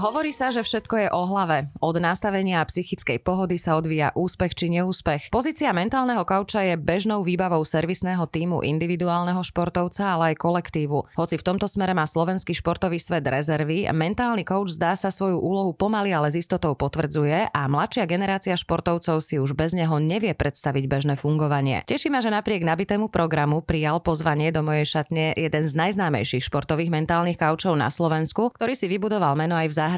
Hovorí sa, že všetko je o hlave. Od nastavenia psychickej pohody sa odvíja úspech či neúspech. Pozícia mentálneho kauča je bežnou výbavou servisného týmu individuálneho športovca, ale aj kolektívu. Hoci v tomto smere má slovenský športový svet rezervy, mentálny coach zdá sa svoju úlohu pomaly, ale s istotou potvrdzuje a mladšia generácia športovcov si už bez neho nevie predstaviť bežné fungovanie. Teší ma, že napriek nabitému programu prijal pozvanie do mojej šatne jeden z najznámejších športových mentálnych kaučov na Slovensku, ktorý si vybudoval meno aj v zahraničí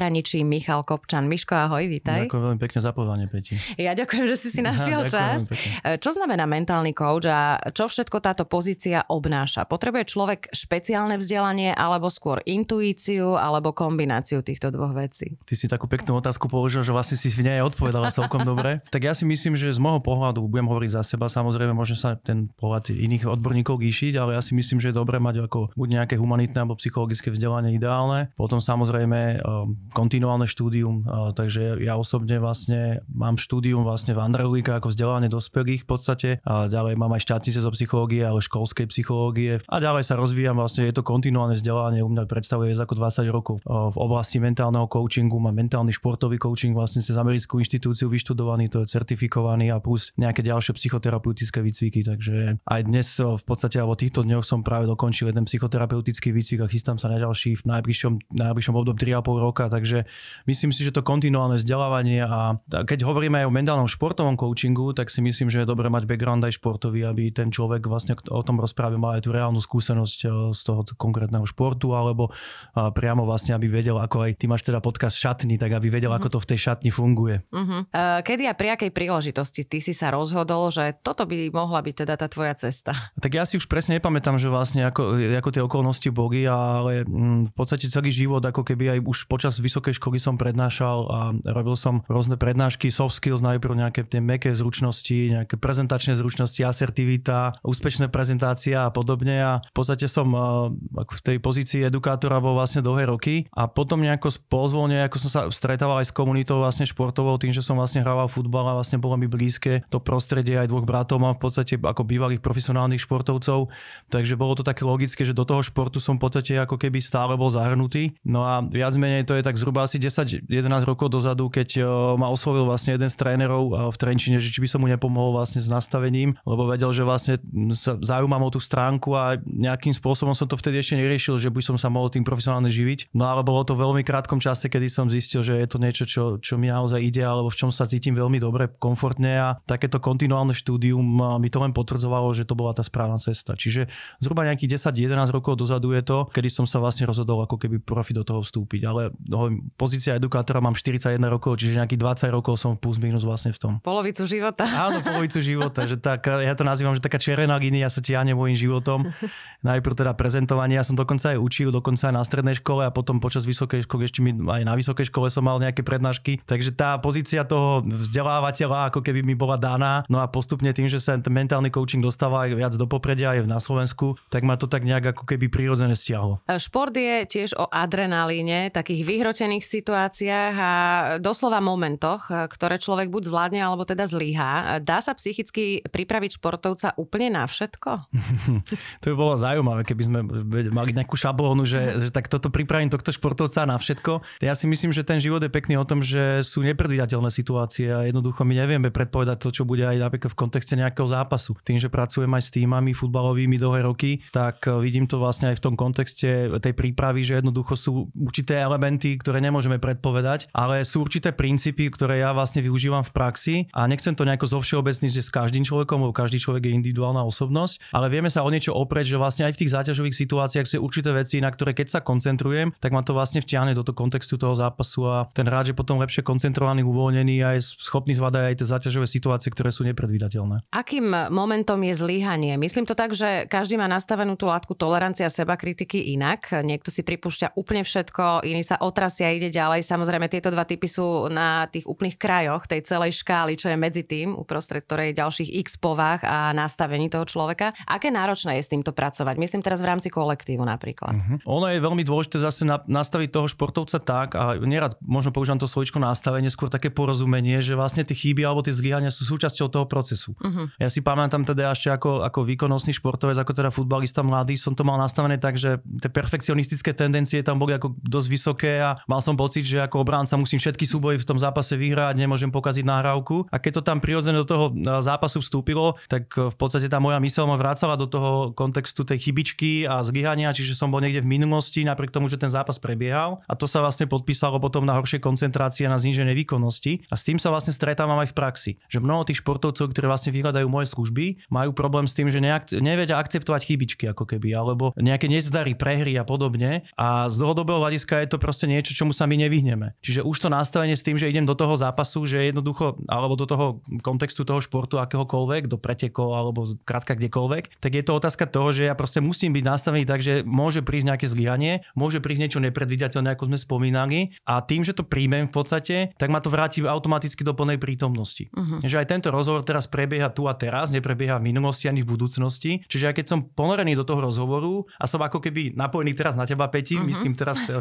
Michal Kopčan. Miško, ahoj, vítaj. Ďakujem veľmi pekne za pozvanie, Peti. Ja ďakujem, že si si našiel čas. Pekne. Čo znamená mentálny coach a čo všetko táto pozícia obnáša? Potrebuje človek špeciálne vzdelanie alebo skôr intuíciu alebo kombináciu týchto dvoch vecí? Ty si takú peknú otázku položil, že vlastne si v nej odpovedala celkom dobre. Tak ja si myslím, že z môjho pohľadu, budem hovoriť za seba, samozrejme môže sa ten pohľad iných odborníkov gíšiť, ale ja si myslím, že je dobre mať ako buď nejaké humanitné alebo psychologické vzdelanie ideálne. Potom samozrejme kontinuálne štúdium, takže ja osobne vlastne mám štúdium vlastne v Andralíka ako vzdelávanie dospelých v podstate a ďalej mám aj štátnice zo psychológie, ale školskej psychológie. A ďalej sa rozvíjam vlastne, je to kontinuálne vzdelávanie, u mňa predstavuje viac ako 20 rokov. V oblasti mentálneho coachingu, mám mentálny športový coaching vlastne cez americkú inštitúciu vyštudovaný, to je certifikovaný a plus nejaké ďalšie psychoterapeutické výcviky, takže aj dnes v podstate alebo týchto dňoch som práve dokončil jeden psychoterapeutický výcvik a chystám sa na ďalší v najbližšom, najbližšom období 3,5 roka, takže myslím si, že to kontinuálne vzdelávanie a keď hovoríme aj o mentálnom športovom coachingu, tak si myslím, že je dobré mať background aj športový, aby ten človek vlastne o tom rozpráve mal aj tú reálnu skúsenosť e, z toho konkrétneho športu, alebo priamo vlastne, aby vedel, ako aj ty máš teda podcast šatny, tak aby vedel, uh-huh. ako to v tej šatni funguje. Uh-huh. Uh, kedy a pri akej príležitosti ty si sa rozhodol, že toto by mohla byť teda tá tvoja cesta? Tak ja si už presne nepamätám, že vlastne ako, ako tie okolnosti boli, ale mm, v podstate celý život ako keby aj už počas vysokej školy som prednášal a robil som rôzne prednášky, soft skills, najprv nejaké tie meké zručnosti, nejaké prezentačné zručnosti, asertivita, úspešné prezentácia a podobne. A v podstate som v tej pozícii edukátora bol vlastne dlhé roky. A potom nejako pozvolne, ako som sa stretával aj s komunitou vlastne športovou, tým, že som vlastne hrával futbal a vlastne bolo mi blízke to prostredie aj dvoch bratov. Mám v podstate ako bývalých profesionálnych športovcov, takže bolo to také logické, že do toho športu som v podstate ako keby stále bol zahrnutý. No a viac menej to je tak zhruba asi 10-11 rokov dozadu, keď e, ma oslovil vlastne jeden z trénerov e, v Trenčine, že či by som mu nepomohol vlastne s nastavením, lebo vedel, že vlastne sa zaujímam o tú stránku a nejakým spôsobom som to vtedy ešte neriešil, že by som sa mohol tým profesionálne živiť. No ale bolo to v veľmi krátkom čase, kedy som zistil, že je to niečo, čo, čo mi naozaj ide, alebo v čom sa cítim veľmi dobre, komfortne a takéto kontinuálne štúdium mi to len potvrdzovalo, že to bola tá správna cesta. Čiže zhruba nejakých 10-11 rokov dozadu je to, kedy som sa vlastne rozhodol ako keby profi do toho vstúpiť. Ale pozícia edukátora mám 41 rokov, čiže nejakých 20 rokov som plus minus vlastne v tom. Polovicu života. Áno, polovicu života, že tak, ja to nazývam, že taká červená línia sa tiahne môjim životom. Najprv teda prezentovanie, ja som dokonca aj učil, dokonca aj na strednej škole a potom počas vysokej školy, ešte mi aj na vysokej škole som mal nejaké prednášky. Takže tá pozícia toho vzdelávateľa ako keby mi bola daná. No a postupne tým, že sa ten mentálny coaching dostáva aj viac do popredia aj na Slovensku, tak ma to tak nejak ako keby prirodzene stiahlo. Šport je tiež o adrenalíne, takých vyhročených situáciách a doslova momentoch, ktoré človek buď zvládne alebo teda zlyhá. Dá sa psychicky pripraviť športovca úplne na všetko? to by bolo zaujímavé, keby sme mali nejakú šablónu, že, že tak toto pripravím tohto športovca na všetko. Ja si myslím, že ten život je pekný o tom, že sú nepredvídateľné situácie a jednoducho my nevieme predpovedať to, čo bude aj napríklad v kontexte nejakého zápasu. Tým, že pracujem aj s týmami futbalovými dlhé roky, tak vidím to vlastne aj v tom kontexte tej prípravy, že jednoducho sú určité elementy, veci, ktoré nemôžeme predpovedať, ale sú určité princípy, ktoré ja vlastne využívam v praxi a nechcem to nejako zo všeobecniť, že s každým človekom, lebo každý človek je individuálna osobnosť, ale vieme sa o niečo oprieť, že vlastne aj v tých záťažových situáciách sú určité veci, na ktoré keď sa koncentrujem, tak ma to vlastne vtiahne do toho kontextu toho zápasu a ten hráč je potom lepšie koncentrovaný, uvoľnený a je schopný zvládať aj tie záťažové situácie, ktoré sú nepredvídateľné. Akým momentom je zlyhanie? Myslím to tak, že každý má nastavenú tú látku tolerancia seba kritiky inak. Niekto si pripúšťa úplne všetko, iný sa otrasia a ide ďalej. Samozrejme, tieto dva typy sú na tých úplných krajoch tej celej škály, čo je medzi tým, uprostred ktorej ďalších x povách a nastavení toho človeka. Aké náročné je s týmto pracovať? Myslím teraz v rámci kolektívu napríklad. Uh-huh. Ono je veľmi dôležité zase na, nastaviť toho športovca tak, a nerad možno používam to slovičko nastavenie, skôr také porozumenie, že vlastne tie chyby alebo tie zlyhania sú súčasťou toho procesu. Uh-huh. Ja si pamätám teda ešte ako, ako výkonnostný športovec, ako teda futbalista mladý, som to mal nastavené tak, že tie perfekcionistické tendencie tam boli ako dosť vysoké a mal som pocit, že ako obránca musím všetky súboje v tom zápase vyhrať, nemôžem pokaziť nahrávku. A keď to tam prirodzene do toho zápasu vstúpilo, tak v podstate tá moja myseľ ma vracala do toho kontextu tej chybičky a zlyhania, čiže som bol niekde v minulosti, napriek tomu, že ten zápas prebiehal. A to sa vlastne podpísalo potom na horšie koncentrácie na znížené výkonnosti. A s tým sa vlastne stretávam aj v praxi. Že mnoho tých športovcov, ktorí vlastne vyhľadajú moje služby, majú problém s tým, že neak- nevedia akceptovať chybičky ako keby, alebo nejaké nezdary, prehry a podobne. A z dlhodobého hľadiska je to proste niečo, čomu sa my nevyhneme. Čiže už to nastavenie s tým, že idem do toho zápasu, že jednoducho, alebo do toho kontextu toho športu akéhokoľvek, do pretekov alebo krátka kdekoľvek, tak je to otázka toho, že ja proste musím byť nastavený tak, že môže prísť nejaké zlyhanie, môže prísť niečo nepredvidateľné, ako sme spomínali. A tým, že to príjmem v podstate, tak ma to vráti automaticky do plnej prítomnosti. Uh-huh. Že aj tento rozhovor teraz prebieha tu a teraz, neprebieha v minulosti ani v budúcnosti. Čiže aj keď som ponorený do toho rozhovoru a som ako keby napojený teraz na teba, Peti, uh-huh. myslím teraz e,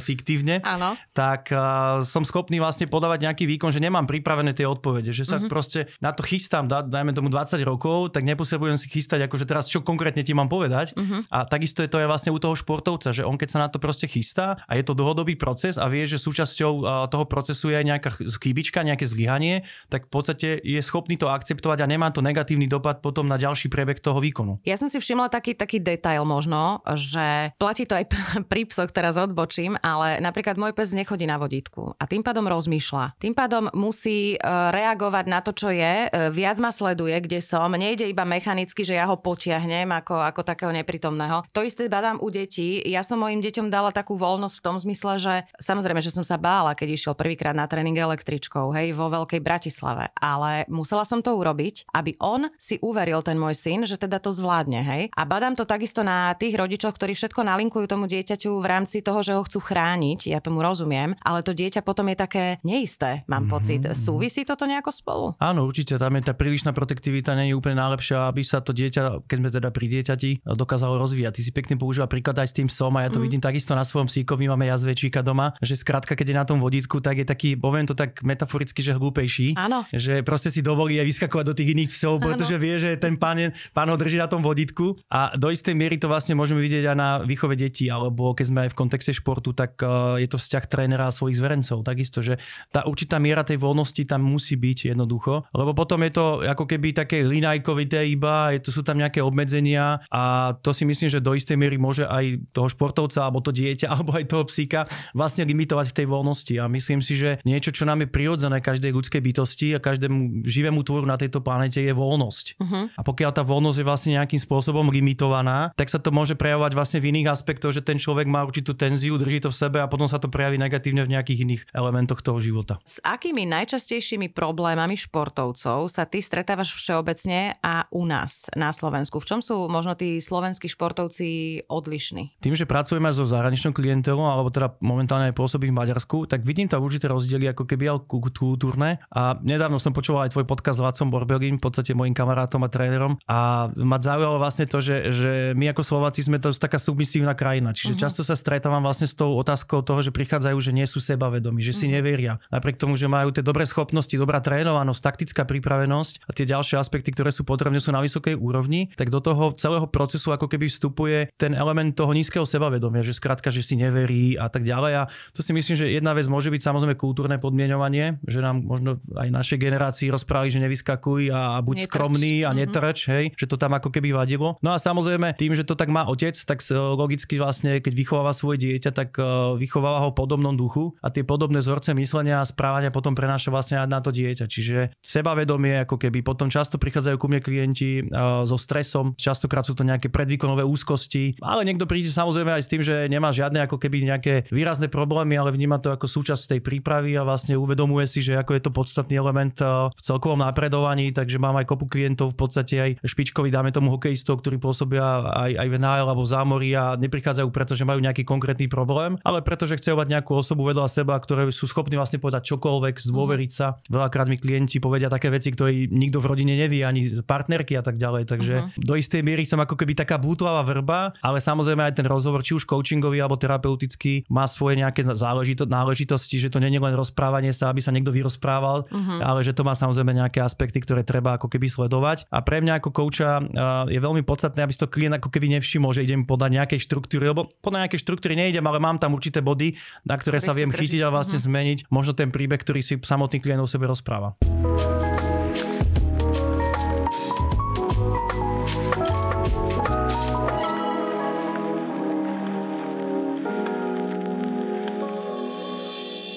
tak uh, som schopný vlastne podávať nejaký výkon, že nemám pripravené tie odpovede, že sa uh-huh. proste na to chystám, dá, dajme tomu 20 rokov, tak nepotrebujem si chystať, akože teraz čo konkrétne ti mám povedať. Uh-huh. A takisto je to aj vlastne u toho športovca, že on keď sa na to proste chystá a je to dlhodobý proces a vie, že súčasťou uh, toho procesu je aj nejaká chybička, nejaké zlyhanie, tak v podstate je schopný to akceptovať a nemá to negatívny dopad potom na ďalší priebeh toho výkonu. Ja som si všimla taký, taký detail možno, že platí to aj pri psoch, teraz odbočím, ale napríklad môj pes nechodí na vodítku a tým pádom rozmýšľa. Tým pádom musí e, reagovať na to, čo je, e, viac ma sleduje, kde som, nejde iba mechanicky, že ja ho potiahnem ako, ako takého neprítomného. To isté badám u detí. Ja som mojim deťom dala takú voľnosť v tom zmysle, že samozrejme, že som sa bála, keď išiel prvýkrát na tréning električkou, hej, vo Veľkej Bratislave, ale musela som to urobiť, aby on si uveril ten môj syn, že teda to zvládne, hej. A badám to takisto na tých rodičoch, ktorí všetko nalinkujú tomu dieťaťu v rámci toho, že ho chcú chrániť, ja tomu rozumiem, ale to dieťa potom je také neisté, mám mm-hmm. pocit. Súvisí toto nejako spolu? Áno, určite, tam je tá prílišná protektivita nie je úplne najlepšia, aby sa to dieťa, keď sme teda pri dieťati, dokázalo rozvíjať. Ty si pekne používa príklad aj s tým som a ja to mm. vidím takisto na svojom síkovi, máme jazvečíka doma, že skrátka, keď je na tom vodítku, tak je taký, poviem to tak metaforicky, že hlúpejší. Áno. Že proste si dovolí aj vyskakovať do tých iných psov, pretože vie, že ten pán, pán ho drží na tom vodítku. A do istej miery to vlastne môžeme vidieť aj na výchove detí, alebo keď sme aj v kontexte športu, tak uh, je to vzťah trénera a svojich zverencov. Takisto, že tá určitá miera tej voľnosti tam musí byť jednoducho, lebo potom je to ako keby také linajkovité iba, je to, sú tam nejaké obmedzenia a to si myslím, že do istej miery môže aj toho športovca, alebo to dieťa, alebo aj toho psíka vlastne limitovať v tej voľnosti. A myslím si, že niečo, čo nám je prirodzené každej ľudskej bytosti a každému živému tvoru na tejto planete je voľnosť. Uh-huh. A pokiaľ tá voľnosť je vlastne nejakým spôsobom limitovaná, tak sa to môže prejavovať vlastne v iných aspektoch, že ten človek má určitú tenziu, drží to v sebe a potom sa to prejaví negatívne v nejakých iných elementoch toho života. S akými najčastejšími problémami športovcov sa ty stretávaš všeobecne a u nás na Slovensku? V čom sú možno tí slovenskí športovci odlišní? Tým, že pracujeme so zahraničnou klientelou, alebo teda momentálne aj pôsobím v Maďarsku, tak vidím tam určité rozdiely ako keby aj kultúrne. A nedávno som počúval aj tvoj podcast s Lacom Borbergin, v podstate mojim kamarátom a trénerom a ma zaujalo vlastne to, že, že my ako Slováci sme to taká submisívna krajina. Čiže uh-huh. často sa stretávam vlastne s tou otázkou toho, že prichádzajú, že nie sú sebavedomí, že si uh-huh. neveria. Napriek tomu, že majú tie dobré schopnosti, dobrá trénovanosť, taktická pripravenosť a tie ďalšie aspekty, ktoré sú potrebné, sú na vysokej úrovni, tak do toho celého procesu ako keby vstupuje ten element toho nízkeho sebavedomia, že skrátka, že si neverí a tak ďalej. A to si myslím, že jedna vec môže byť samozrejme kultúrne podmienovanie, že nám možno aj našej generácii rozprávali, že nevyskakuj a buď netrč. skromný a mhm. netrč, mm-hmm. hej, že to tam ako keby vadilo. No a samozrejme tým, že to tak má otec, tak logicky vlastne, keď vychováva svoje dieťa, tak vychováva ho podobnom duchu a tie podobné vzorce myslenia a správania potom prenáša vlastne aj na to dieťa. Čiže sebavedomie, ako keby potom často prichádzajú ku mne klienti uh, so stresom, častokrát sú to nejaké predvýkonové úzkosti, ale niekto príde samozrejme aj s tým, že nemá žiadne ako keby nejaké výrazné problémy, ale vníma to ako súčasť tej prípravy a vlastne uvedomuje si, že ako je to podstatný element uh, v celkovom napredovaní, takže mám aj kopu klientov v podstate aj špičkoví, dáme tomu hokejistov, ktorí pôsobia aj, aj v NHL alebo v zámorí a neprichádzajú preto, že majú nejaký konkrétny problém, ale preto, že chcú mať nejakú osobu vedľa seba, ktoré sú schopní vlastne povedať čokoľvek, zdôveriť sa. Veľakrát mi klienti povedia také veci, ktoré nikto v rodine nevie, ani partnerky a tak ďalej. Takže uh-huh. do istej miery som ako keby taká bútlavá vrba, ale samozrejme aj ten rozhovor, či už coachingový alebo terapeutický, má svoje nejaké záležito- náležitosti, že to nie je len rozprávanie sa, aby sa niekto vyrozprával, uh-huh. ale že to má samozrejme nejaké aspekty, ktoré treba ako keby sledovať. A pre mňa ako kouča je veľmi podstatné, aby si to klient ako keby nevšimol, že idem podľa nejakej štruktúry, lebo podľa nejakej štruktúry nejdem, ale mám tam určité body, na ktoré sa viem chytiť a vlastne uh-huh. zmeniť možno ten príbeh, ktorý si samotný klient o sebe rozpráva.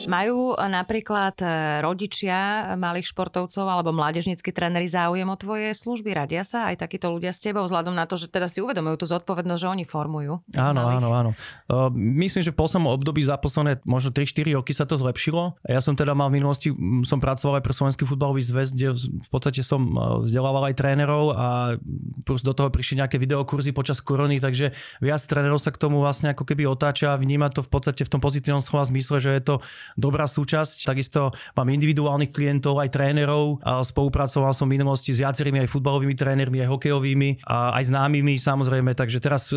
Majú e, napríklad e, rodičia malých športovcov alebo mládežnícky tréneri záujem o tvoje služby? Radia sa aj takíto ľudia s tebou vzhľadom na to, že teda si uvedomujú tú zodpovednosť, že oni formujú? Áno, malých. áno, áno. Myslím, že v poslednom období za posledné možno 3-4 roky sa to zlepšilo. Ja som teda mal v minulosti, som pracoval aj pre Slovenský futbalový zväz, kde v podstate som vzdelával aj trénerov a plus do toho prišli nejaké videokurzy počas korony, takže viac trénerov sa k tomu vlastne ako keby otáča a vníma to v podstate v tom pozitívnom slova zmysle, že je to dobrá súčasť. Takisto mám individuálnych klientov, aj trénerov. A spolupracoval som v minulosti s viacerými aj futbalovými trénermi, aj hokejovými a aj známymi samozrejme. Takže teraz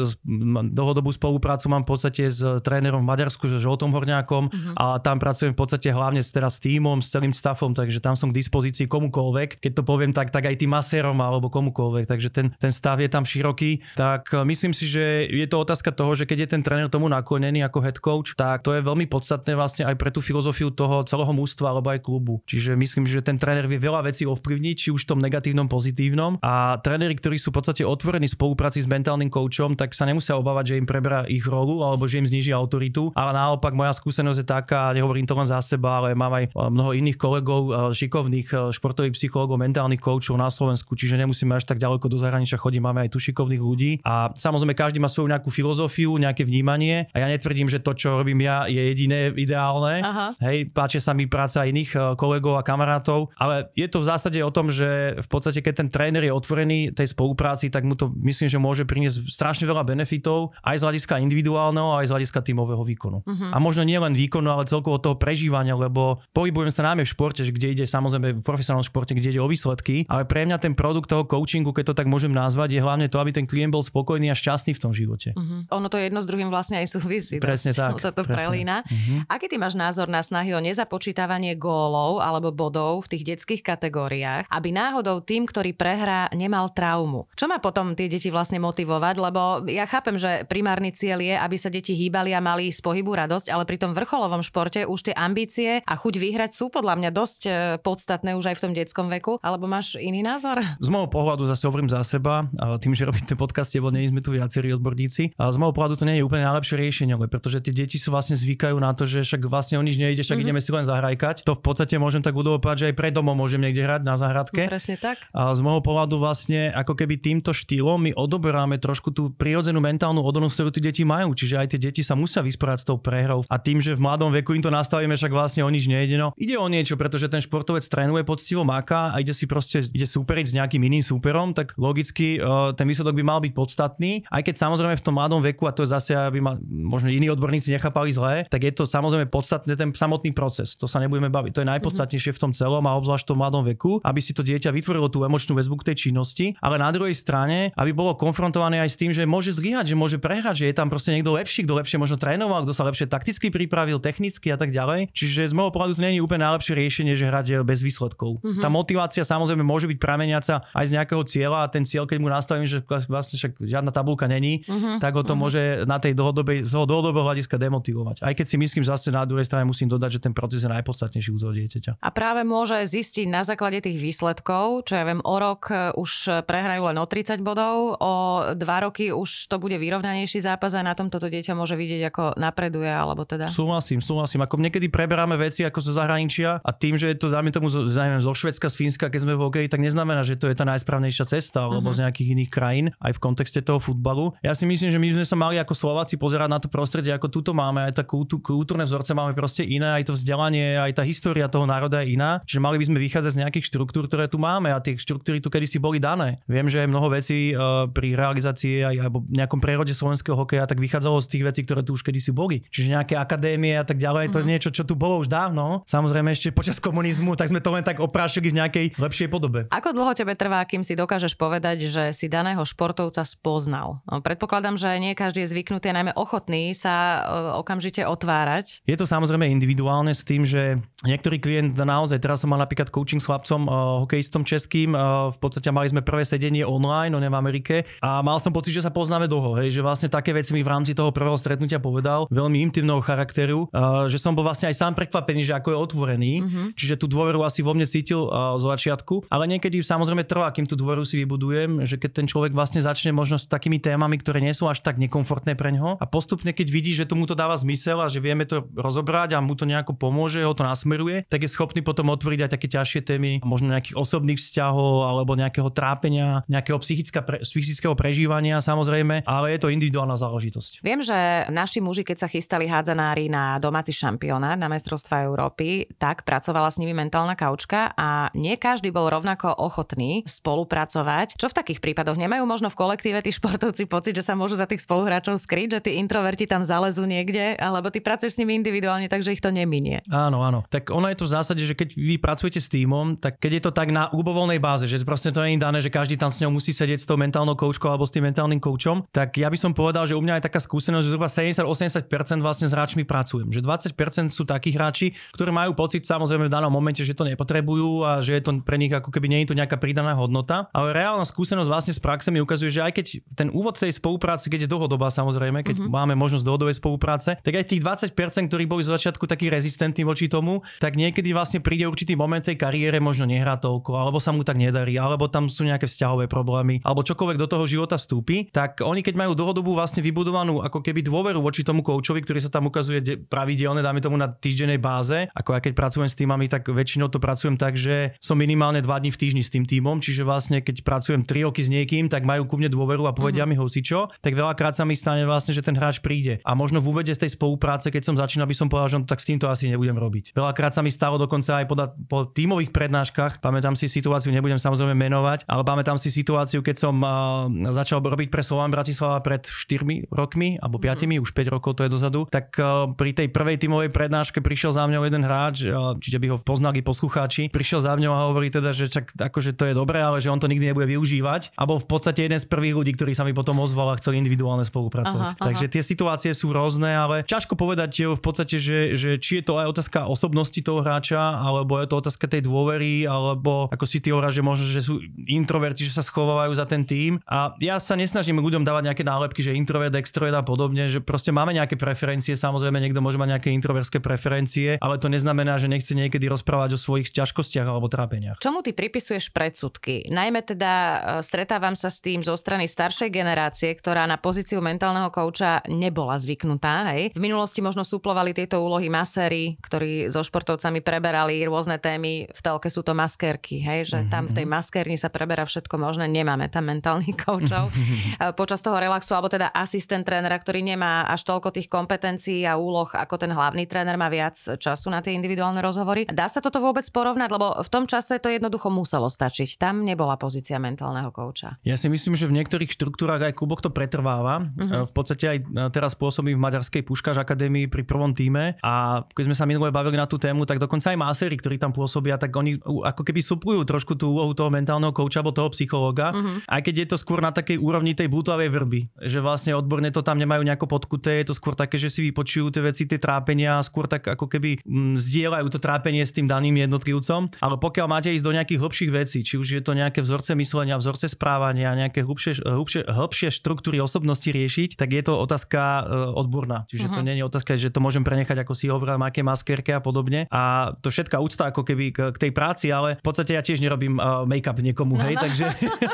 dlhodobú spoluprácu mám v podstate s trénerom v Maďarsku, že Žoltom Horňákom uh-huh. a tam pracujem v podstate hlavne s, teraz s týmom, s celým stafom, takže tam som k dispozícii komukoľvek. Keď to poviem tak, tak aj tým masérom alebo komukoľvek. Takže ten, ten stav je tam široký. Tak e, myslím si, že je to otázka toho, že keď je ten tréner tomu naklonený ako head coach, tak to je veľmi podstatné vlastne aj pre tú filozofiu toho celého mústva alebo aj klubu. Čiže myslím, že ten tréner vie veľa vecí ovplyvniť, či už v tom negatívnom, pozitívnom. A tréneri, ktorí sú v podstate otvorení spolupráci s mentálnym koučom, tak sa nemusia obávať, že im preberá ich rolu alebo že im zniží autoritu. Ale naopak moja skúsenosť je taká, nehovorím to len za seba, ale mám aj mnoho iných kolegov, eh, šikovných eh, športových psychológov, mentálnych koučov na Slovensku, čiže nemusíme až tak ďaleko do zahraničia chodiť, máme aj tu šikovných ľudí. A samozrejme každý má svoju nejakú filozofiu, nejaké vnímanie a ja netvrdím, že to, čo robím ja, je jediné ideálne. Aha. Hej, páčia sa mi práca iných eh, kolegov a kamarátov, ale je to v zásade o tom, že v podstate keď ten tréner je otvorený tej spolupráci, tak mu to myslím, že môže priniesť strašne veľa benefitov aj z hľadiska individuálneho, aj z hľadiska tímového výkonu. Uh-huh. A možno nie len výkonu, ale celkovo toho prežívania, lebo pohybujem sa najmä v športe, kde ide samozrejme v profesionálnom športe, kde ide o výsledky, ale pre mňa ten produkt toho coachingu, keď to tak môžem nazvať, je hlavne to, aby ten klient bol spokojný a šťastný v tom živote. Uh-huh. Ono to jedno s druhým vlastne aj súvisí. Presne tak. Sa to presne. prelína. Uh-huh. Aký ty máš názor na snahy o nezapočítavanie gólov alebo bodov v tých detských kategóriách, aby náhodou tým, ktorý prehrá, nemal traumu. Čo má potom tie deti vlastne motivovať? Lebo ja chápem, že primárny cieľ je, aby sa deti hýbali a mali z pohybu radosť, ale pri tom vrcholovom športe už tie ambície a chuť vyhrať sú podľa mňa dosť e, podstatné už aj v tom detskom veku. Alebo máš iný názor? Z môjho pohľadu zase hovorím za seba, tým, že robím ten podcast, lebo nie sme tu viacerí odborníci. A z môjho pohľadu to nie je úplne najlepšie riešenie, pretože tie deti sú vlastne zvykajú na to, že však vlastne o nič nejde, však mm-hmm. ideme si len zahrajkať. To v podstate môžem tak udovo povedať, že aj pred domom môžem niekde hrať na záhradke. Presne tak. A z môjho pohľadu vlastne ako keby týmto štýlom my odoberáme trošku tú prirodzenú mentálnu odolnosť, ktorú tí deti majú. Čiže aj tie deti sa musia vysporiadať s tou prehrou. A tým, že v mladom veku im to nastavíme, však vlastne o nič nejde. No, ide o niečo, pretože ten športovec trénuje poctivo, maká a ide si proste ide superiť s nejakým iným súperom, tak logicky uh, ten výsledok by mal byť podstatný. Aj keď samozrejme v tom mladom veku, a to je zase, aby ma možno iní odborníci nechápali zle, tak je to samozrejme podstatné ten samotný proces. To sa nebudeme baviť. To je najpodstatnejšie v tom celom a obzvlášť v tom mladom veku, aby si to dieťa vytvorilo tú emočnú väzbu k tej činnosti, ale na druhej strane, aby bolo konfrontované aj s tým, že môže zlyhať, že môže prehrať, že je tam proste niekto lepší, kto lepšie možno trénoval, kto sa lepšie takticky pripravil, technicky a tak ďalej. Čiže z môjho pohľadu to nie je úplne najlepšie riešenie, že hrať bez výsledkov. Uh-huh. Tá motivácia samozrejme môže byť prameniaca aj z nejakého cieľa a ten cieľ, keď mu nastavím, že vlastne však žiadna tabulka není, uh-huh. tak ho to uh-huh. môže na tej dlhodobej, z dlhodobého hľadiska demotivovať. Aj keď si myslím, že zase na druhej strane musím dodať, že ten proces je najpodstatnejší u toho dieťaťa. A práve môže zistiť na základe tých výsledkov, čo ja viem, o rok e, už prehrajú len o 30 bodov, o dva roky už to bude vyrovnanejší zápas a na tom toto dieťa môže vidieť, ako napreduje, alebo teda... Súhlasím, súhlasím. Ako niekedy preberáme veci ako zo zahraničia a tým, že je to, zájme tomu, zájme zo Švedska, z Fínska, keď sme v hokeji, tak neznamená, že to je tá najsprávnejšia cesta, alebo uh-huh. z nejakých iných krajín, aj v kontexte toho futbalu. Ja si myslím, že my sme sa mali ako Slováci pozerať na to prostredie, ako túto máme, aj tá kultúrne vzorce máme proste iné, aj to vzdelanie, aj tá história toho národa je iná, že mali by sme vychádzať z nejakých štruktúr, ktoré tu máme a tie štruktúry tu kedysi boli dané. Viem, že aj mnoho vecí uh, pri realizácii aj alebo nejakom prerode slovenského hokeja tak vychádzalo z tých vecí, ktoré tu už kedysi boli. Čiže nejaké akadémie a tak ďalej, to je mhm. niečo, čo tu bolo už dávno. Samozrejme ešte počas komunizmu, tak sme to len tak oprášili v nejakej lepšej podobe. Ako dlho tebe trvá, kým si dokážeš povedať, že si daného športovca spoznal? No, predpokladám, že nie každý je zvyknutý, najmä ochotný sa uh, okamžite otvárať. Je to samozrejme individuálne s tým, že niektorý klient naozaj, teraz som mal napríklad coaching s chlapcom, uh, hokejistom českým, uh, v podstate mali sme prvé sedenie online, no ne v Amerike a mal som pocit, že sa poznáme dlho, hej, že vlastne také veci mi v rámci toho prvého stretnutia povedal, veľmi intimného charakteru, uh, že som bol vlastne aj sám prekvapený, že ako je otvorený, uh-huh. čiže tú dôveru asi vo mne cítil uh, z začiatku, ale niekedy samozrejme trvá, kým tú dôveru si vybudujem, že keď ten človek vlastne začne možno s takými témami, ktoré nie sú až tak nekomfortné pre ňo a postupne keď vidí, že tomu to dáva zmysel a že vieme to rozobrať a mu to nejako pomôže, ho to nasmeruje, tak je schopný potom otvoriť aj také ťažšie témy, možno nejakých osobných vzťahov alebo nejakého trápenia, nejakého psychického prežívania samozrejme, ale je to individuálna záležitosť. Viem, že naši muži, keď sa chystali hádzanári na domáci šampionát na mestrovstva Európy, tak pracovala s nimi mentálna kaučka a nie každý bol rovnako ochotný spolupracovať. Čo v takých prípadoch? Nemajú možno v kolektíve tí športovci pocit, že sa môžu za tých spoluhráčov skryť, že tí introverti tam zalezú niekde, alebo ty pracuješ s nimi individuálne, takže ich to neminie. Áno, áno. Tak ono je to v zásade, že keď vy pracujete s týmom, tak keď je to tak na ľubovoľnej báze, že proste to nie je dané, že každý tam s ňou musí sedieť s tou mentálnou koučkou alebo s tým mentálnym koučom, tak ja by som povedal, že u mňa je taká skúsenosť, že zhruba 70-80% vlastne s hráčmi pracujem. Že 20% sú takí hráči, ktorí majú pocit samozrejme v danom momente, že to nepotrebujú a že je to pre nich ako keby nie je to nejaká pridaná hodnota. Ale reálna skúsenosť vlastne z praxe mi ukazuje, že aj keď ten úvod tej spolupráce, keď je dlhodobá samozrejme, keď uh-huh. máme možnosť dlhodobej spolupráce, tak aj tých 20%, ktorí boli z začiatku takí rezistentní voči tomu, tak niekedy vlastne príde určitý moment tej kariére, možno nehrá toľko, alebo sa mu tak nedarí, alebo tam sú nejaké vzťahové problémy, alebo čokoľvek do toho života vstúpi, tak oni keď majú dlhodobú vlastne vybudovanú ako keby dôveru voči tomu koučovi, ktorý sa tam ukazuje pravidelne, dáme tomu na týždennej báze, ako ja keď pracujem s týmami, tak väčšinou to pracujem tak, že som minimálne 2 dní v týždni s tým týmom, čiže vlastne keď pracujem 3 roky s niekým, tak majú ku mne dôveru a povedia uh-huh. mi hocičo, tak veľakrát sa mi stane vlastne, že ten hráč príde. A možno v úvede tej spolupráce, keď som začínal, by som povedal, že tak s týmto asi nebudem robiť. Veľakrát sa mi stalo dokonca aj po, po tímových prednáškach, pamätám si situáciu, nebudem samozrejme menovať, ale pamätám si situáciu, keď som uh, začal robiť pre Slovan Bratislava pred 4 rokmi alebo 5, mm. už 5 rokov to je dozadu, tak uh, pri tej prvej tímovej prednáške prišiel za mňou jeden hráč, uh, čiže by ho poznali poslucháči, prišiel za mňou a hovorí teda, že čak, akože to je dobré, ale že on to nikdy nebude využívať. A bol v podstate jeden z prvých ľudí, ktorí sa mi potom ozval a chceli individuálne spolupracovať. Aha, Takže aha. tie situácie sú rôzne, ale ťažko povedať v podstate, že, že či je to aj otázka osobnosti toho hráča, alebo je to otázka tej dôvery, alebo ako si ty hovoríš, že možno, že sú introverti, že sa schovávajú za ten tým. A ja sa nesnažím ľuďom dávať nejaké nálepky, že introvert, extrovert a podobne, že proste máme nejaké preferencie, samozrejme niekto môže mať nejaké introverské preferencie, ale to neznamená, že nechce niekedy rozprávať o svojich ťažkostiach alebo trápeniach. Čomu ty pripisuješ predsudky? Najmä teda e, stretávam sa s tým zo strany staršej generácie, ktorá na pozíciu mentálneho kouča nebola zvyknutá. Hej. V minulosti možno súplovali tieto úlohy maséri, ktorí so športovcami preberali rôzne témy. V telke sú to maskérky, hej, že tam v tej mhm. maskérni sa preberá všetko možné. Nemáme tam mentálnych koučov. Počas toho relaxu, alebo teda asistent trénera, ktorý nemá až toľko tých kompetencií a úloh, ako ten hlavný tréner má viac času na tie individuálne rozhovory. Dá sa toto vôbec porovnať, lebo v tom čase to jednoducho muselo stačiť. Tam nebola pozícia mentálneho kouča. Ja si myslím, že v niektorých štruktúrach aj klubok to pretrváva. Uh-huh. V podstate aj teraz pôsobím v Maďarskej Puškáš akadémii pri prvom týme a keď sme sa minule bavili na tú tému, tak dokonca aj másery, ktorí tam pôsobia, tak oni ako keby suplujú trošku tú úlohu toho mentálneho kouča alebo toho psychológa, uh-huh. aj keď je to skôr na takej úrovni tej bútovej vrby, že vlastne odborne to tam nemajú nejako podkuté, je to skôr také, že si vypočujú tie veci, tie trápenia, skôr tak ako keby mm, zdieľajú to trápenie s tým daným jednotlivcom, ale pokiaľ máte ísť do nejakých hlbších vecí, či už je to nejaké vzorce myslenia, vzorce správania, nejaké hlbšie, hlbšie, hlbšie štruktúry osobnosti riešiť, tak je to otázka e, odborná. Čiže uh-huh. to nie je otázka, že to môžem prenechať ako si hovoril, aké maskerke a podobne. A to všetká úcta ako keby k, k tej práci, ale v podstate ja tiež nerobím uh, make-up niekomu, hej, no, takže...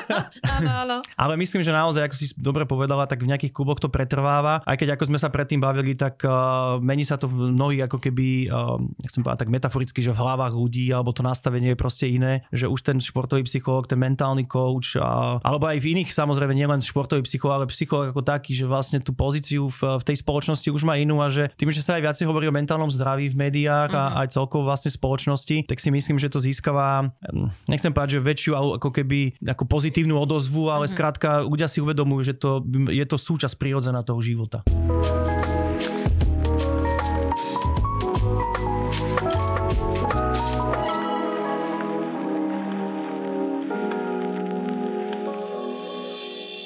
áno, áno. ale myslím, že naozaj, ako si dobre povedala, tak v nejakých kluboch to pretrváva. Aj keď ako sme sa predtým bavili, tak uh, mení sa to v mnohých ako keby, uh, nechcem povedať tak metaforicky, že v hlavách ľudí, alebo to nastavenie je proste iné, že už ten športový psychológ, ten mentálny coach, a, alebo aj v iných, samozrejme, nielen športový psychológ, ale psychológ ako taký, že vlastne tú pozíciu v, v tej spoločnosti už má inú a že tým, že sa aj viacej hovorí o mentálnom zdraví v médiách mm-hmm. a mhm. aj celkovo vlastne spoločnosti, tak si myslím, že to získava, nechcem povedať, že väčšiu ako keby ako pozitívnu odozvu, ale mm-hmm. skrátka ľudia si uvedomujú, že to, je to súčasť prirodzená toho života.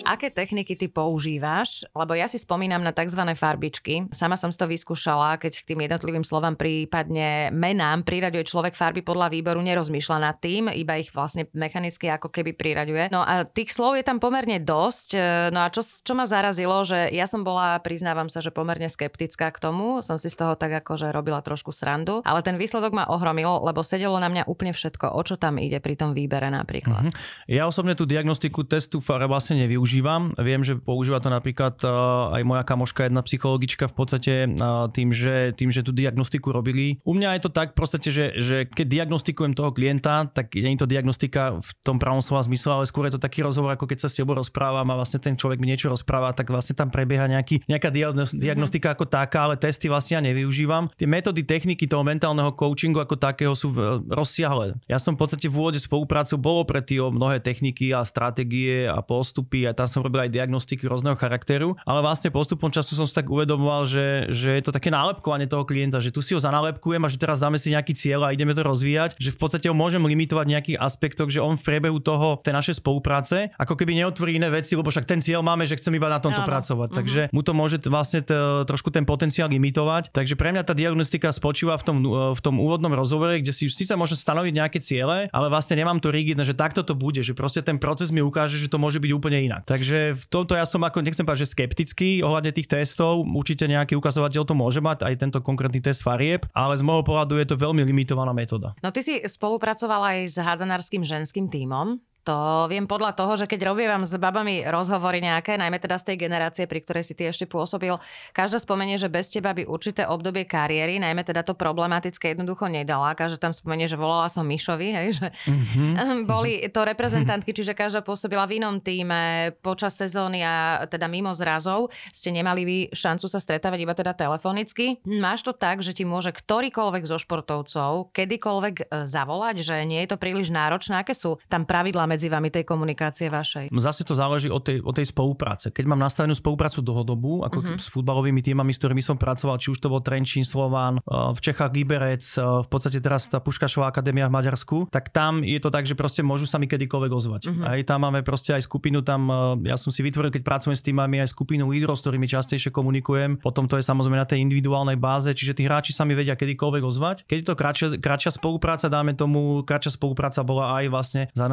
Aké techniky ty používaš? Lebo ja si spomínam na tzv. farbičky. Sama som to vyskúšala, keď k tým jednotlivým slovám prípadne menám priraďuje človek farby podľa výboru, nerozmýšľa nad tým, iba ich vlastne mechanicky ako keby priraďuje. No a tých slov je tam pomerne dosť. E, no a čo, čo ma zarazilo, že ja som bola, priznávam sa, že pomerne skeptická k tomu, som si z toho tak akože robila trošku srandu, ale ten výsledok ma ohromil, lebo sedelo na mňa úplne všetko, o čo tam ide pri tom výbere napríklad. Mm-hmm. Ja osobne tú diagnostiku testu farb vlastne nevyužívam používam. Viem, že používa to napríklad eh, aj moja kamoška, jedna psychologička v podstate eh, tým, že, tým, že tú diagnostiku robili. U mňa je to tak v podstate, že, že keď diagnostikujem toho klienta, tak nie je to diagnostika v tom pravom slova zmysle, ale skôr je to taký rozhovor, ako keď sa s tebou rozprávam a vlastne ten človek mi niečo rozpráva, tak vlastne tam prebieha nejaký, nejaká mhm. diagnostika ako taká, ale testy vlastne ja nevyužívam. Tie metódy, techniky toho mentálneho coachingu ako takého sú rozsiahle. Ja som v podstate v úvode spoluprácu bolo pre o mnohé techniky a stratégie a postupy a tam som robil aj diagnostiky rôzneho charakteru, ale vlastne postupom času som si tak uvedomoval, že, že je to také nálepkovanie toho klienta, že tu si ho zanálepkujem a že teraz dáme si nejaký cieľ a ideme to rozvíjať, že v podstate ho môžem limitovať v nejakých aspektoch, že on v priebehu toho, tej našej spolupráce, ako keby neotvorí iné veci, lebo však ten cieľ máme, že chcem iba na tomto Áno. pracovať. Uh-huh. Takže mu to môže vlastne t- trošku ten potenciál limitovať. Takže pre mňa tá diagnostika spočíva v tom, v tom úvodnom rozhovore, kde si síce môžem stanoviť nejaké ciele, ale vlastne nemám to rigidné, že takto to bude, že proste ten proces mi ukáže, že to môže byť úplne inak. Takže v tomto ja som ako, nechcem povedať, že skeptický ohľadne tých testov. Určite nejaký ukazovateľ to môže mať, aj tento konkrétny test farieb, ale z môjho pohľadu je to veľmi limitovaná metóda. No ty si spolupracoval aj s hádzanárským ženským tímom. To viem podľa toho, že keď robievam s babami rozhovory nejaké, najmä teda z tej generácie, pri ktorej si ty ešte pôsobil, každá spomenie, že bez teba by určité obdobie kariéry, najmä teda to problematické jednoducho nedala. Každá tam spomenie, že volala som Mišovi, hej, že mm-hmm. boli to reprezentantky, čiže každá pôsobila v inom týme počas sezóny a teda mimo zrazov. Ste nemali vy šancu sa stretávať iba teda telefonicky. Máš to tak, že ti môže ktorýkoľvek zo športovcov kedykoľvek e, zavolať, že nie je to príliš náročné? Aké sú tam pravidlá medzi vami tej komunikácie vašej? Zase to záleží od tej, od tej spolupráce. Keď mám nastavenú spoluprácu dlhodobú, ako uh-huh. s futbalovými týmami, s ktorými som pracoval, či už to bol Trenčín, Slován, eh, v Čechách Liberec, eh, v podstate teraz tá Puškašová akadémia v Maďarsku, tak tam je to tak, že proste môžu sa mi kedykoľvek ozvať. Uh-huh. Aj tam máme proste aj skupinu, tam eh, ja som si vytvoril, keď pracujem s týmami, aj skupinu lídrov, s ktorými častejšie komunikujem. Potom to je samozrejme na tej individuálnej báze, čiže tí hráči sa mi vedia kedykoľvek ozvať. Keď je to kratšia, kratšia spolupráca, dáme tomu, kratšia spolupráca bola aj vlastne za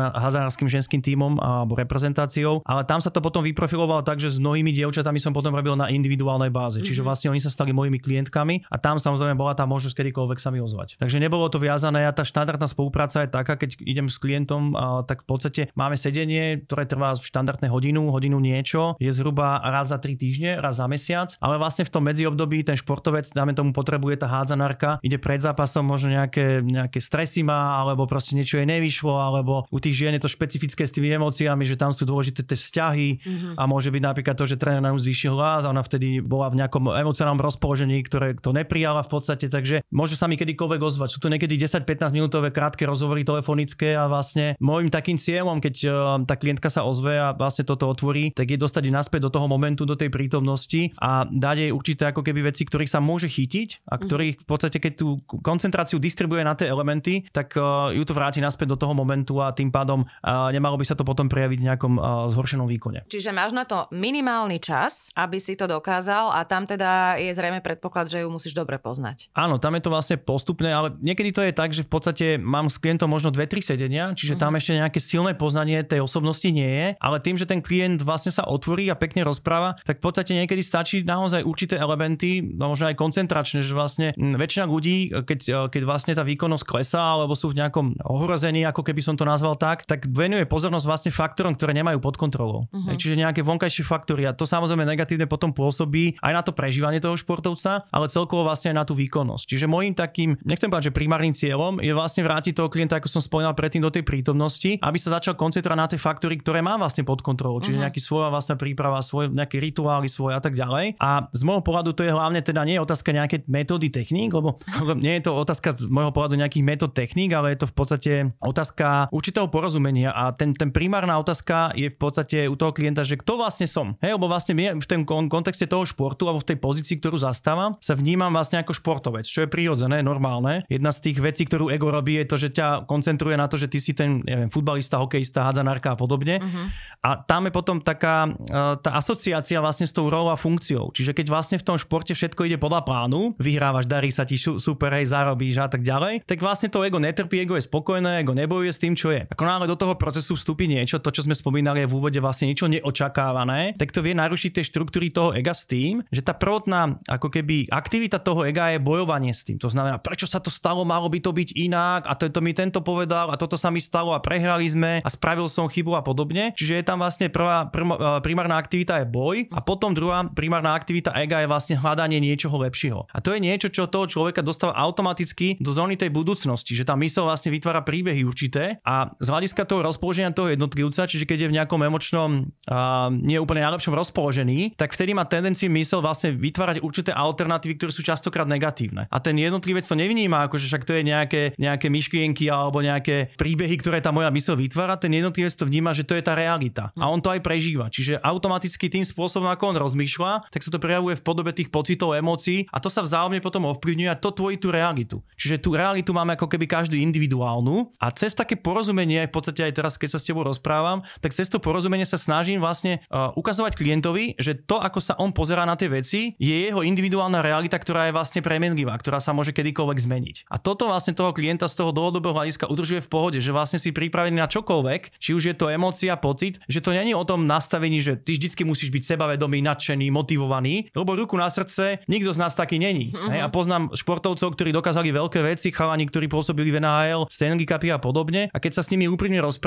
hazárským ženským tímom alebo reprezentáciou, ale tam sa to potom vyprofilovalo tak, že s mnohými dievčatami som potom robil na individuálnej báze. Mm-hmm. Čiže mhm. vlastne oni sa stali mojimi klientkami a tam samozrejme bola tá možnosť kedykoľvek sa mi ozvať. Takže nebolo to viazané a tá štandardná spolupráca je taká, keď idem s klientom, tak v podstate máme sedenie, ktoré trvá štandardné hodinu, hodinu niečo, je zhruba raz za tri týždne, raz za mesiac, ale vlastne v tom medziobdobí ten športovec, dáme tomu potrebuje tá hádzanárka, ide pred zápasom možno nejaké, nejaké stresy má, alebo proste niečo jej nevyšlo, alebo u tých žien je to špecifické s tými emóciami, že tam sú dôležité tie vzťahy mm-hmm. a môže byť napríklad to, že tréner na ňu zvýšil hlas a ona vtedy bola v nejakom emocionálnom rozpoložení, ktoré to neprijala v podstate, takže môže sa mi kedykoľvek ozvať. Sú to niekedy 10-15 minútové krátke rozhovory telefonické a vlastne môjim takým cieľom, keď uh, tá klientka sa ozve a vlastne toto otvorí, tak je dostať naspäť do toho momentu, do tej prítomnosti a dať jej určité ako keby veci, ktorých sa môže chytiť a mhm. ktorých v podstate, keď tú koncentráciu distribuje na tie elementy, tak uh, ju to vráti naspäť do toho momentu a tým pádom nemalo by sa to potom prejaviť v nejakom zhoršenom výkone. Čiže máš na to minimálny čas, aby si to dokázal a tam teda je zrejme predpoklad, že ju musíš dobre poznať. Áno, tam je to vlastne postupné, ale niekedy to je tak, že v podstate mám s klientom možno 2-3 sedenia, čiže uh-huh. tam ešte nejaké silné poznanie tej osobnosti nie je, ale tým, že ten klient vlastne sa otvorí a pekne rozpráva, tak v podstate niekedy stačí naozaj určité elementy, možno aj koncentračné, že vlastne väčšina ľudí, keď, keď vlastne tá výkonnosť klesá alebo sú v nejakom ohrození, ako keby som to nazval tak, tak venuje pozornosť vlastne faktorom, ktoré nemajú pod kontrolou. Uh-huh. Čiže nejaké vonkajšie faktory a to samozrejme negatívne potom pôsobí aj na to prežívanie toho športovca, ale celkovo vlastne aj na tú výkonnosť. Čiže môjim takým, nechcem povedať, že primárnym cieľom je vlastne vrátiť toho klienta, ako som spomínal predtým, do tej prítomnosti, aby sa začal koncentrovať na tie faktory, ktoré má vlastne pod kontrolou. Čiže uh-huh. nejaký svoja vlastná príprava, svoj, nejaké rituály svoje a tak ďalej. A z môjho pohľadu to je hlavne teda nie je otázka nejaké metódy techník, lebo nie je to otázka z môjho pohľadu nejakých metód techník, ale je to v podstate otázka určitého porozumenia a ten, ten primárna otázka je v podstate u toho klienta, že kto vlastne som. Hej, lebo vlastne v tom kontexte toho športu alebo v tej pozícii, ktorú zastávam, sa vnímam vlastne ako športovec, čo je prirodzené, normálne. Jedna z tých vecí, ktorú ego robí, je to, že ťa koncentruje na to, že ty si ten neviem, futbalista, hokejista, hádzanárka a podobne. Uh-huh. A tam je potom taká uh, tá asociácia vlastne s tou rolou a funkciou. Čiže keď vlastne v tom športe všetko ide podľa plánu, vyhrávaš, darí sa ti super, hej, zarobíš a tak ďalej, tak vlastne to ego netrpí, ego je spokojné, ego nebojuje s tým, čo je. Ako náhle do toho procesu vstúpi niečo, to, čo sme spomínali je v úvode vlastne niečo neočakávané, tak to vie narušiť tie štruktúry toho ega s tým, že tá prvotná ako keby aktivita toho ega je bojovanie s tým. To znamená, prečo sa to stalo, malo by to byť inak a to, to mi tento povedal a toto sa mi stalo a prehrali sme a spravil som chybu a podobne. Čiže je tam vlastne prvá, prvá primárna aktivita je boj a potom druhá primárna aktivita ega je vlastne hľadanie niečoho lepšieho. A to je niečo, čo toho človeka dostáva automaticky do zóny tej budúcnosti, že tá mysl vlastne vytvára príbehy určité a z hľadiska toho rozpoloženia toho jednotlivca, čiže keď je v nejakom emočnom, a nie úplne najlepšom rozpoložení, tak vtedy má tendenciu mysel vlastne vytvárať určité alternatívy, ktoré sú častokrát negatívne. A ten jednotlivec to nevníma, ako že však to je nejaké, nejaké myšlienky alebo nejaké príbehy, ktoré tá moja mysel vytvára, ten jednotlivec to vníma, že to je tá realita. A on to aj prežíva. Čiže automaticky tým spôsobom, ako on rozmýšľa, tak sa to prejavuje v podobe tých pocitov, emócií a to sa vzájomne potom ovplyvňuje a to tvojí tú realitu. Čiže tú realitu máme ako keby každý individuálnu a cez také porozumenie, v podstate aj teraz, keď sa s tebou rozprávam, tak cez to porozumenie sa snažím vlastne uh, ukazovať klientovi, že to, ako sa on pozerá na tie veci, je jeho individuálna realita, ktorá je vlastne premenlivá, ktorá sa môže kedykoľvek zmeniť. A toto vlastne toho klienta z toho dlhodobého hľadiska udržuje v pohode, že vlastne si pripravený na čokoľvek, či už je to emócia, pocit, že to není o tom nastavení, že ty vždycky musíš byť sebavedomý, nadšený, motivovaný, lebo ruku na srdce nikto z nás taký není. Hej, a poznám športovcov, ktorí dokázali veľké veci, chalani, ktorí pôsobili v NHL, Stanley Cupy a podobne. A keď sa s nimi úprimne rozprávam,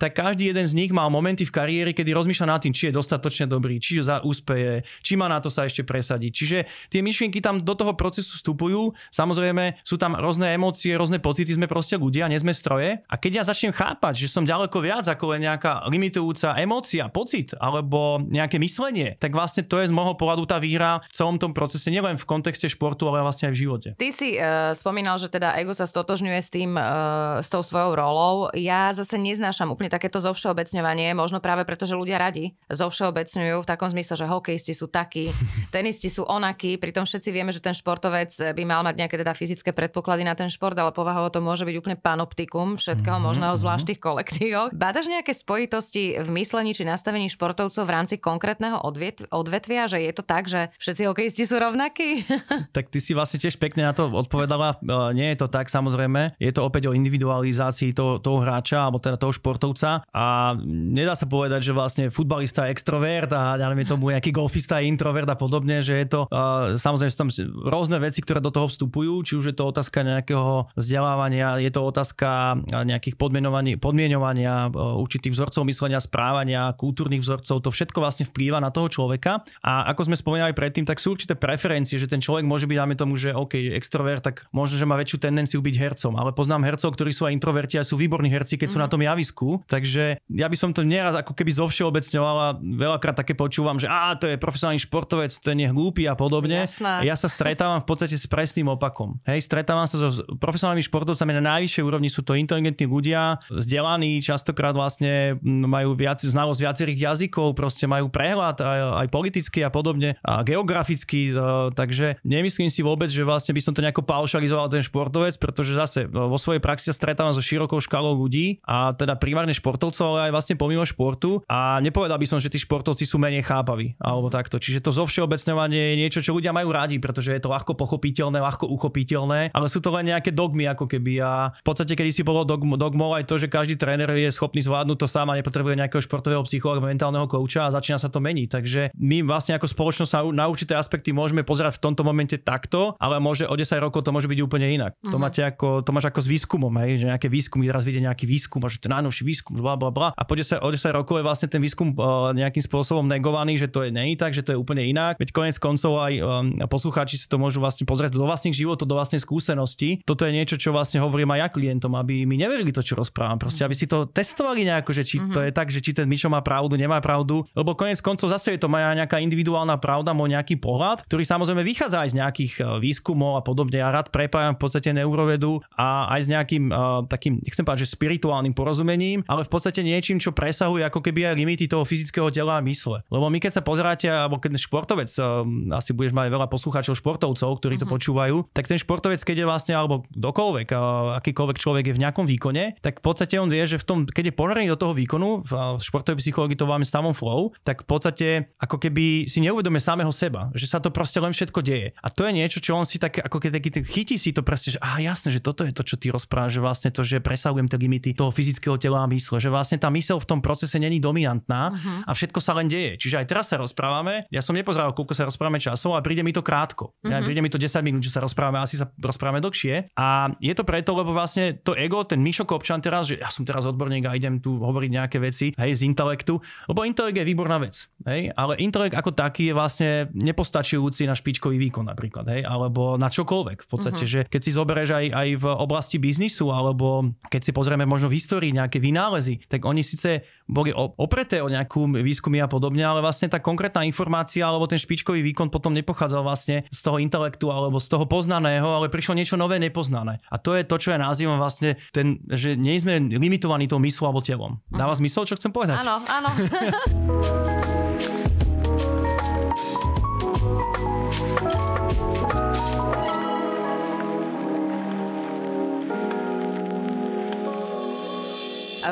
tak každý jeden z nich mal momenty v kariére, kedy rozmýšľa nad tým, či je dostatočne dobrý, či za úspeje, či má na to sa ešte presadiť. Čiže tie myšlienky tam do toho procesu vstupujú. Samozrejme, sú tam rôzne emócie, rôzne pocity, sme proste ľudia, nie sme stroje. A keď ja začnem chápať, že som ďaleko viac ako len nejaká limitujúca emócia, pocit alebo nejaké myslenie, tak vlastne to je z môjho pohľadu tá výhra v celom tom procese, nielen v kontexte športu, ale vlastne aj v živote. Ty si uh, spomínal, že teda ego sa stotožňuje s tým, uh, s tou svojou rolou. Ja zase neznášam úplne takéto zovšeobecňovanie, možno práve preto, že ľudia radi zovšeobecňujú v takom zmysle, že hokejisti sú takí, tenisti sú onakí, pritom všetci vieme, že ten športovec by mal mať nejaké teda fyzické predpoklady na ten šport, ale povahovo to môže byť úplne panoptikum všetkého mm-hmm, možného, zvlášť tých kolektívoch. Bádaš nejaké spojitosti v myslení či nastavení športovcov v rámci konkrétneho odvet- odvetvia, že je to tak, že všetci hokejisti sú rovnakí? tak ty si vlastne tiež pekne na to odpovedala. E, nie je to tak, samozrejme. Je to opäť o individualizácii toho, toho hráča alebo teda toho športovca a nedá sa povedať, že vlastne futbalista je extrovert a neviem tomu nejaký golfista je introvert a podobne, že je to uh, samozrejme sú tam rôzne veci, ktoré do toho vstupujú, či už je to otázka nejakého vzdelávania, je to otázka nejakých podmienovania uh, určitých vzorcov myslenia, správania, kultúrnych vzorcov, to všetko vlastne vplýva na toho človeka a ako sme spomínali predtým, tak sú určité preferencie, že ten človek môže byť, dáme tomu, že OK, extrovert, tak možno, že má väčšiu tendenciu byť hercom, ale poznám hercov, ktorí sú aj introverti a sú výborní herci, keď mm. sú na mhm. tom javisku. Takže ja by som to nerad ako keby zovšeobecňoval a veľakrát také počúvam, že á, to je profesionálny športovec, ten je hlúpy a podobne. Jasná. A ja sa stretávam v podstate s presným opakom. Hej, stretávam sa so profesionálnymi športovcami na najvyššej úrovni, sú to inteligentní ľudia, vzdelaní, častokrát vlastne majú viac, znalosť viacerých jazykov, proste majú prehľad aj, aj politicky a podobne, a geograficky, e, takže nemyslím si vôbec, že vlastne by som to nejako paušalizoval ten športovec, pretože zase vo svojej praxi sa stretávam so širokou škálou ľudí a teda primárne športovcov, ale aj vlastne pomimo športu. A nepovedal by som, že tí športovci sú menej chápaví alebo takto. Čiže to zovšeobecňovanie je niečo, čo ľudia majú radi, pretože je to ľahko pochopiteľné, ľahko uchopiteľné, ale sú to len nejaké dogmy ako keby. A v podstate, kedy si bolo dogm, dogmou aj to, že každý tréner je schopný zvládnuť to sám a nepotrebuje nejakého športového psychologa, mentálneho kouča a začína sa to meniť. Takže my vlastne ako spoločnosť sa na určité aspekty môžeme pozerať v tomto momente takto, ale môže o 10 rokov to môže byť úplne inak. Uh-huh. To, mhm. máte ako, to máš ako s výskumom, hej, že nejaké výskumy, teraz vidie nejaký výskum, a že to najnovší výskum, bla bla bla. A po 10, o 10 rokov je vlastne ten výskum uh, nejakým spôsobom negovaný, že to je nie tak, že to je úplne inak. Veď konec koncov aj um, poslucháči si to môžu vlastne pozrieť do vlastných životov, do vlastnej skúsenosti. Toto je niečo, čo vlastne hovorím aj ja klientom, aby mi neverili to, čo rozprávam. Proste, aby si to testovali nejako, že či uh-huh. to je tak, že či ten Mišo má pravdu, nemá pravdu. Lebo konec koncov zase je to moja nejaká individuálna pravda, môj nejaký pohľad, ktorý samozrejme vychádza aj z nejakých uh, výskumov a podobne. Ja rád prepájam v podstate neurovedu a aj s nejakým uh, takým, nechcem povedať, že spirituálnym porozumením, ale v podstate niečím, čo presahuje ako keby aj limity toho fyzického tela a mysle. Lebo my keď sa pozeráte, alebo keď športovec, uh, asi budeš mať veľa poslucháčov športovcov, ktorí to uh-huh. počúvajú, tak ten športovec, keď je vlastne, alebo kdokoľvek, uh, akýkoľvek človek je v nejakom výkone, tak v podstate on vie, že v tom, keď je ponorený do toho výkonu, v športovej psychológii to máme stavom flow, tak v podstate ako keby si neuvedomuje samého seba, že sa to proste len všetko deje. A to je niečo, čo on si tak, ako keď taký, chytí si to proste, že aha, jasné, že toto je to, čo ty rozprávaš, že vlastne to, že presahujem tie limity toho fyzického tela a mysle, že vlastne tá mysel v tom procese není dominantná uh-huh. a všetko sa len deje. Čiže aj teraz sa rozprávame, ja som nepozeral, koľko sa rozprávame časov a príde mi to krátko. Uh-huh. Ja, príde mi to 10 minút, že sa rozprávame, asi sa rozprávame dlhšie. A je to preto, lebo vlastne to ego, ten Mišo Kopčan teraz, že ja som teraz odborník a idem tu hovoriť nejaké veci, hej, z intelektu, lebo intelekt je výborná vec, hej, ale intelekt ako taký je vlastne nepostačujúci na špičkový výkon napríklad, hej, alebo na čokoľvek. V podstate, uh-huh. že keď si zoberieš aj, aj v oblasti biznisu, alebo keď si pozrieme možno v histórii nejaké vynálezy, tak oni síce boli opreté o nejakú výskumy a podobne, ale vlastne tá konkrétna informácia alebo ten špičkový výkon potom nepochádzal vlastne z toho intelektu alebo z toho poznaného, ale prišlo niečo nové nepoznané. A to je to, čo ja nazývam vlastne ten, že nie sme limitovaní tou myslou alebo telom. Dáva zmysel, čo chcem povedať? Áno, áno.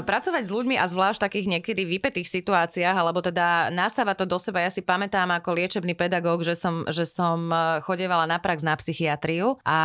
Pracovať s ľuďmi a zvlášť takých niekedy vypetých situáciách, alebo teda nasáva to do seba. Ja si pamätám ako liečebný pedagóg, že som, že som e, chodievala na prax na psychiatriu a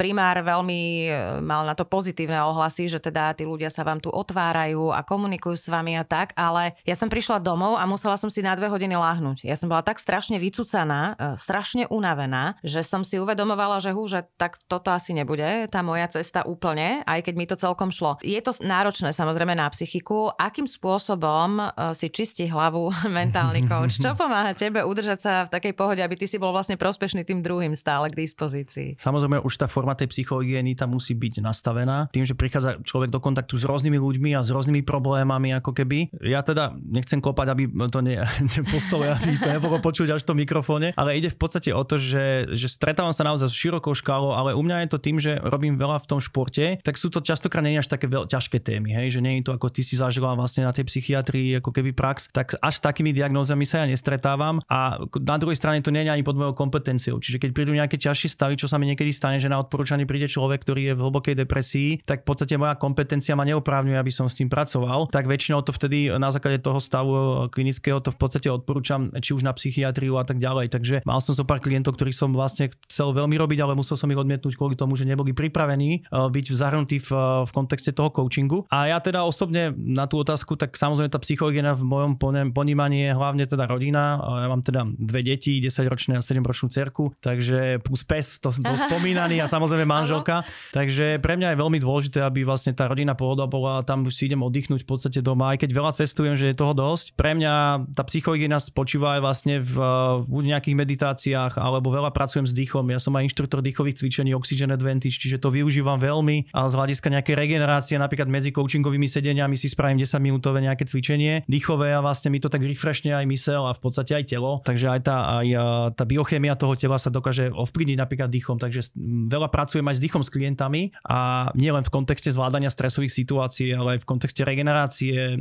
primár veľmi e, mal na to pozitívne ohlasy, že teda tí ľudia sa vám tu otvárajú a komunikujú s vami a tak, ale ja som prišla domov a musela som si na dve hodiny láhnuť. Ja som bola tak strašne vycúcaná, e, strašne unavená, že som si uvedomovala, že hú, že tak toto asi nebude tá moja cesta úplne, aj keď mi to celkom šlo. Je to náročné samozrejme na psychiku. Akým spôsobom uh, si čistí hlavu mentálny coach? Čo pomáha tebe udržať sa v takej pohode, aby ty si bol vlastne prospešný tým druhým stále k dispozícii? Samozrejme, už tá forma tej psychológie tam musí byť nastavená. Tým, že prichádza človek do kontaktu s rôznymi ľuďmi a s rôznymi problémami, ako keby. Ja teda nechcem klopať, aby to ne, nepostalo, aby to nebolo počuť až v tom mikrofóne, ale ide v podstate o to, že, že stretávam sa naozaj s širokou škálou, ale u mňa je to tým, že robím veľa v tom športe, tak sú to častokrát nie až také veľ, ťažké témy. Hej? Že nie je to ako ty si zažila vlastne na tej psychiatrii ako keby prax, tak až s takými diagnózami sa ja nestretávam a na druhej strane to nie je ani pod mojou kompetenciou. Čiže keď prídu nejaké ťažšie stavy, čo sa mi niekedy stane, že na odporúčanie príde človek, ktorý je v hlbokej depresii, tak v podstate moja kompetencia ma neoprávňuje, aby som s tým pracoval, tak väčšinou to vtedy na základe toho stavu klinického to v podstate odporúčam či už na psychiatriu a tak ďalej. Takže mal som so pár klientov, ktorých som vlastne chcel veľmi robiť, ale musel som ich odmietnúť kvôli tomu, že neboli pripravení eh, byť zahrnutí v, v kontexte toho coachingu. A ja teda osobne na tú otázku, tak samozrejme tá psychológia v mojom ponímaní je hlavne teda rodina. Ja mám teda dve deti, 10-ročné a 7-ročnú cerku, takže plus pes, to, to spomínaný a samozrejme manželka. takže pre mňa je veľmi dôležité, aby vlastne tá rodina pohoda bola, tam si idem oddychnúť v podstate doma, aj keď veľa cestujem, že je toho dosť. Pre mňa tá psychológia spočíva aj vlastne v, v nejakých meditáciách, alebo veľa pracujem s dýchom. Ja som aj inštruktor dýchových cvičení Oxygen Advantage, čiže to využívam veľmi a z hľadiska nejakej regenerácie napríklad medzi coachingovými sedeniami si spravím 10 minútové nejaké cvičenie dýchové a vlastne mi to tak refreshne aj mysel a v podstate aj telo. Takže aj tá, aj tá biochémia toho tela sa dokáže ovplyvniť napríklad dýchom. Takže veľa pracujem aj s dýchom s klientami a nielen v kontexte zvládania stresových situácií, ale aj v kontexte regenerácie,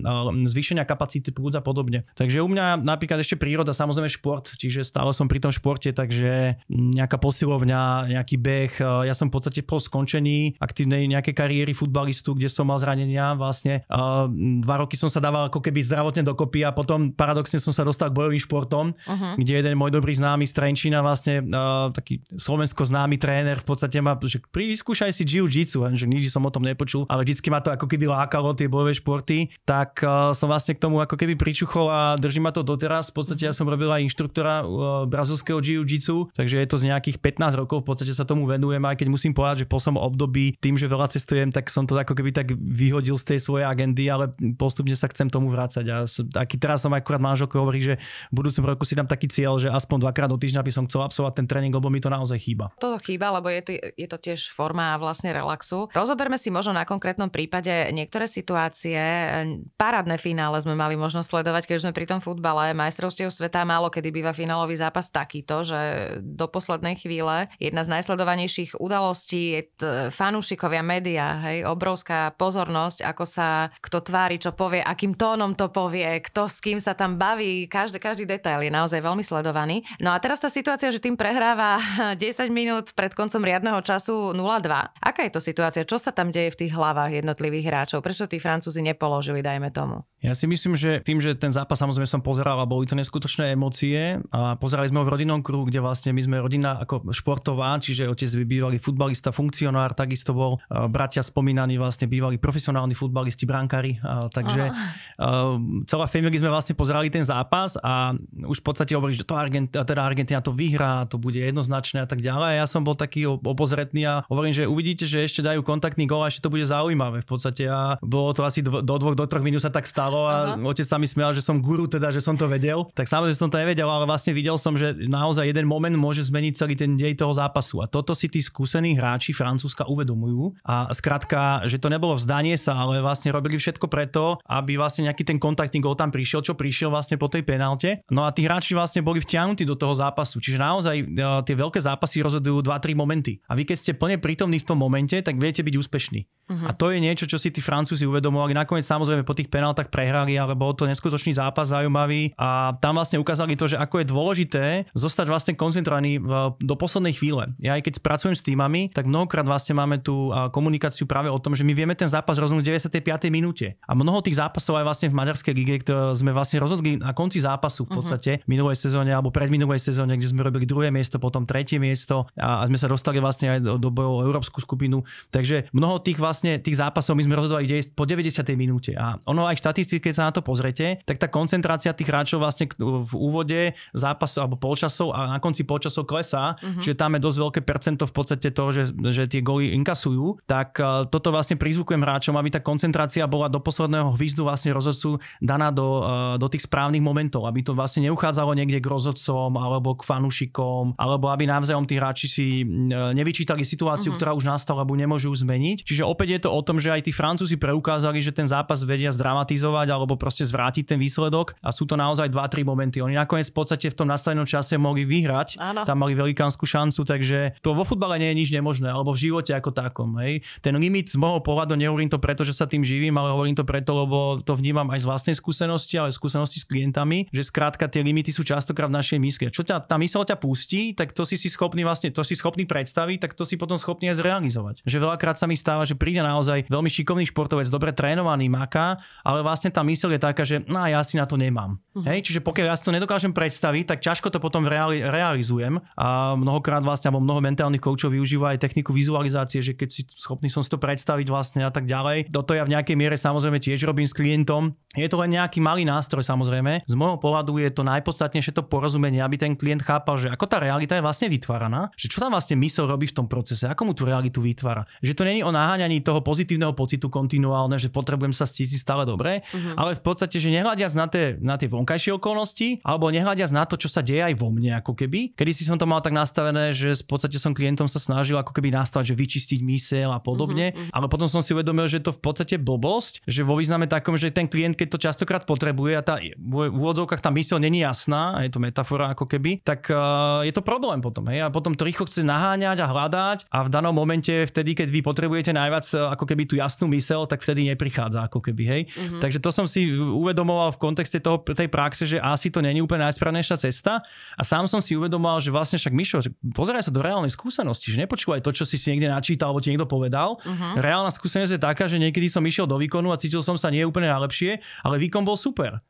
zvýšenia kapacity plúc a podobne. Takže u mňa napríklad ešte príroda, samozrejme šport, čiže stále som pri tom športe, takže nejaká posilovňa, nejaký beh. Ja som v podstate po skončení aktívnej nejakej kariéry futbalistu, kde som mal zranenia vlastne. Uh, dva roky som sa dával ako keby zdravotne dokopy a potom paradoxne som sa dostal k bojovým športom, uh-huh. kde jeden môj dobrý známy z Trenčína, vlastne uh, taký slovensko známy tréner v podstate ma, že vyskúšaj si jiu-jitsu, že nikdy som o tom nepočul, ale vždycky ma to ako keby lákalo tie bojové športy, tak uh, som vlastne k tomu ako keby pričuchol a drží ma to doteraz. V podstate ja som robil aj inštruktora uh, brazilského jiu-jitsu, takže je to z nejakých 15 rokov, v podstate sa tomu venujem, aj keď musím povedať, že po som období tým, že veľa cestujem, tak som to ako keby tak vyhodil z tej svojej agendy, ale postupne sa chcem tomu vrácať. A aký teraz som akurát manželko hovorí, že v budúcom roku si dám taký cieľ, že aspoň dvakrát do týždňa by som chcel absolvovať ten tréning, lebo mi to naozaj chýba. Toto chýba, lebo je to, je to tiež forma vlastne relaxu. Rozoberme si možno na konkrétnom prípade niektoré situácie. Parádne finále sme mali možnosť sledovať, keď sme pri tom futbale. Majstrovstiev sveta málo kedy býva finálový zápas takýto, že do poslednej chvíle jedna z najsledovanejších udalostí je t- fanúšikovia média, hej, obrovská pozornosť, ako sa kto tvári, čo povie, akým tónom to povie, kto s kým sa tam baví, každý, každý detail je naozaj veľmi sledovaný. No a teraz tá situácia, že tým prehráva 10 minút pred koncom riadneho času 0-2. Aká je to situácia? Čo sa tam deje v tých hlavách jednotlivých hráčov? Prečo tí Francúzi nepoložili, dajme tomu? Ja si myslím, že tým, že ten zápas samozrejme som pozeral a boli to neskutočné emócie a pozerali sme ho v rodinnom kruhu, kde vlastne my sme rodina ako športová, čiže otec bývalý futbalista, funkcionár, takisto bol bratia spomínaní vlastne bývalí profesionálni futbalisti, brankári, takže uh, celá family sme vlastne pozerali ten zápas a už v podstate hovorí, že to Argent, teda Argentina to vyhrá, to bude jednoznačné a tak ďalej. Ja som bol taký obozretný a hovorím, že uvidíte, že ešte dajú kontaktný gol a ešte to bude zaujímavé. V podstate a bolo to asi do dvoch, do troch minút sa tak stalo stalo a Aha. otec sa mi smial, že som guru, teda, že som to vedel. Tak samozrejme som to nevedel, ale vlastne videl som, že naozaj jeden moment môže zmeniť celý ten dej toho zápasu. A toto si tí skúsení hráči Francúzska uvedomujú. A skrátka, že to nebolo vzdanie sa, ale vlastne robili všetko preto, aby vlastne nejaký ten kontaktný gol tam prišiel, čo prišiel vlastne po tej penalte. No a tí hráči vlastne boli vtiahnutí do toho zápasu. Čiže naozaj e, tie veľké zápasy rozhodujú 2-3 momenty. A vy keď ste plne prítomní v tom momente, tak viete byť úspešní. Uh-huh. A to je niečo, čo si tí Francúzi uvedomovali. Nakoniec samozrejme po tých penáltach prehrali, ale bol to neskutočný zápas zaujímavý a tam vlastne ukázali to, že ako je dôležité zostať vlastne koncentrovaný do poslednej chvíle. Ja aj keď pracujem s týmami, tak mnohokrát vlastne máme tú komunikáciu práve o tom, že my vieme ten zápas rozhodnúť v 95. minúte. A mnoho tých zápasov aj vlastne v maďarskej lige, ktoré sme vlastne rozhodli na konci zápasu v mhm. podstate uh-huh. minulej sezóne alebo pred minulej sezóne, kde sme robili druhé miesto, potom tretie miesto a, sme sa dostali vlastne aj do, do bojov európsku skupinu. Takže mnoho tých vlastne tých zápasov my sme rozhodovali po 90. minúte. A ono aj štatistiky, keď sa na to pozrete, tak tá koncentrácia tých hráčov vlastne v úvode zápasov alebo polčasov a na konci polčasov klesá, uh-huh. že tam je dosť veľké percento v podstate toho, že, že tie goly inkasujú, tak uh, toto vlastne prizvukujem hráčom, aby tá koncentrácia bola do posledného hvizdu vlastne rozhodcu daná do, uh, do tých správnych momentov, aby to vlastne neuchádzalo niekde k rozhodcom alebo k fanušikom, alebo aby navzájom tí hráči si uh, nevyčítali situáciu, uh-huh. ktorá už nastala, alebo nemôžu zmeniť. Čiže opäť je to o tom, že aj tí Francúzi preukázali, že ten zápas vedia zdramatizovať alebo proste zvrátiť ten výsledok a sú to naozaj 2-3 momenty. Oni nakoniec v podstate v tom nastavenom čase mohli vyhrať, Áno. tam mali velikánsku šancu, takže to vo futbale nie je nič nemožné, alebo v živote ako takom. Hej. Ten limit z môjho pohľadu, nehovorím to preto, že sa tým živím, ale hovorím to preto, lebo to vnímam aj z vlastnej skúsenosti, ale skúsenosti s klientami, že skrátka tie limity sú častokrát v našej mysle. Čo ťa, tá mysl ťa pustí, tak to si si schopný vlastne, to si schopný predstaviť, tak to si potom schopný aj zrealizovať. Že veľakrát sa mi stáva, že príde naozaj veľmi šikovný športovec, dobre trénovaný, maká, ale vlastne tá myseľ je taká, že no, ja si na to nemám. Uh-huh. Hej? Čiže pokiaľ ja si to nedokážem predstaviť, tak ťažko to potom reali- realizujem. A mnohokrát vlastne, alebo mnoho mentálnych koučov využíva aj techniku vizualizácie, že keď si schopný som si to predstaviť vlastne a tak ďalej. Toto ja v nejakej miere samozrejme tiež robím s klientom. Je to len nejaký malý nástroj samozrejme. Z môjho pohľadu je to najpodstatnejšie to porozumenie, aby ten klient chápal, že ako tá realita je vlastne vytváraná, že čo tam vlastne mysel robí v tom procese, ako mu tú realitu vytvára. Že to není o naháňaní toho pozitívneho pocitu kontinuálne, že potrebujem sa cítiť stále dobre, uh-huh. ale v podstate, že nehľadiac na tie, na tie vonkajšie okolnosti, alebo nehľadiac na to, čo sa deje aj vo mne, ako keby. Kedy si som to mal tak nastavené, že v podstate som klientom sa snažil ako keby nastavať, že vyčistiť mysel a podobne, uh-huh. ale potom som si uvedomil, že to v podstate blbosť, že vo význame takom, že ten klient, keď to častokrát potrebuje a tá, v úvodzovkách tá mysel není jasná, a je to metafora ako keby, tak uh, je to problém potom. Hej? A potom to rýchlo chce naháňať a hľadať a v danom momente, vtedy, keď vy potrebujete najviac ako keby tú jasnú mysel, tak vtedy neprichádza ako keby. Hej? Uh-huh. Takže to som si uvedomoval v kontexte toho, tej praxe, že asi to není úplne najsprávnejšia cesta a sám som si uvedomoval, že vlastne však Mišo, pozeraj sa do reálnej skúsenosti, že nepočúvaj to, čo si si niekde načítal alebo ti niekto povedal. Uh-huh. Reálna skúsenosť je taká, že niekedy som išiel do výkonu a cítil som sa nie úplne najlepšie, ale výkon bol super.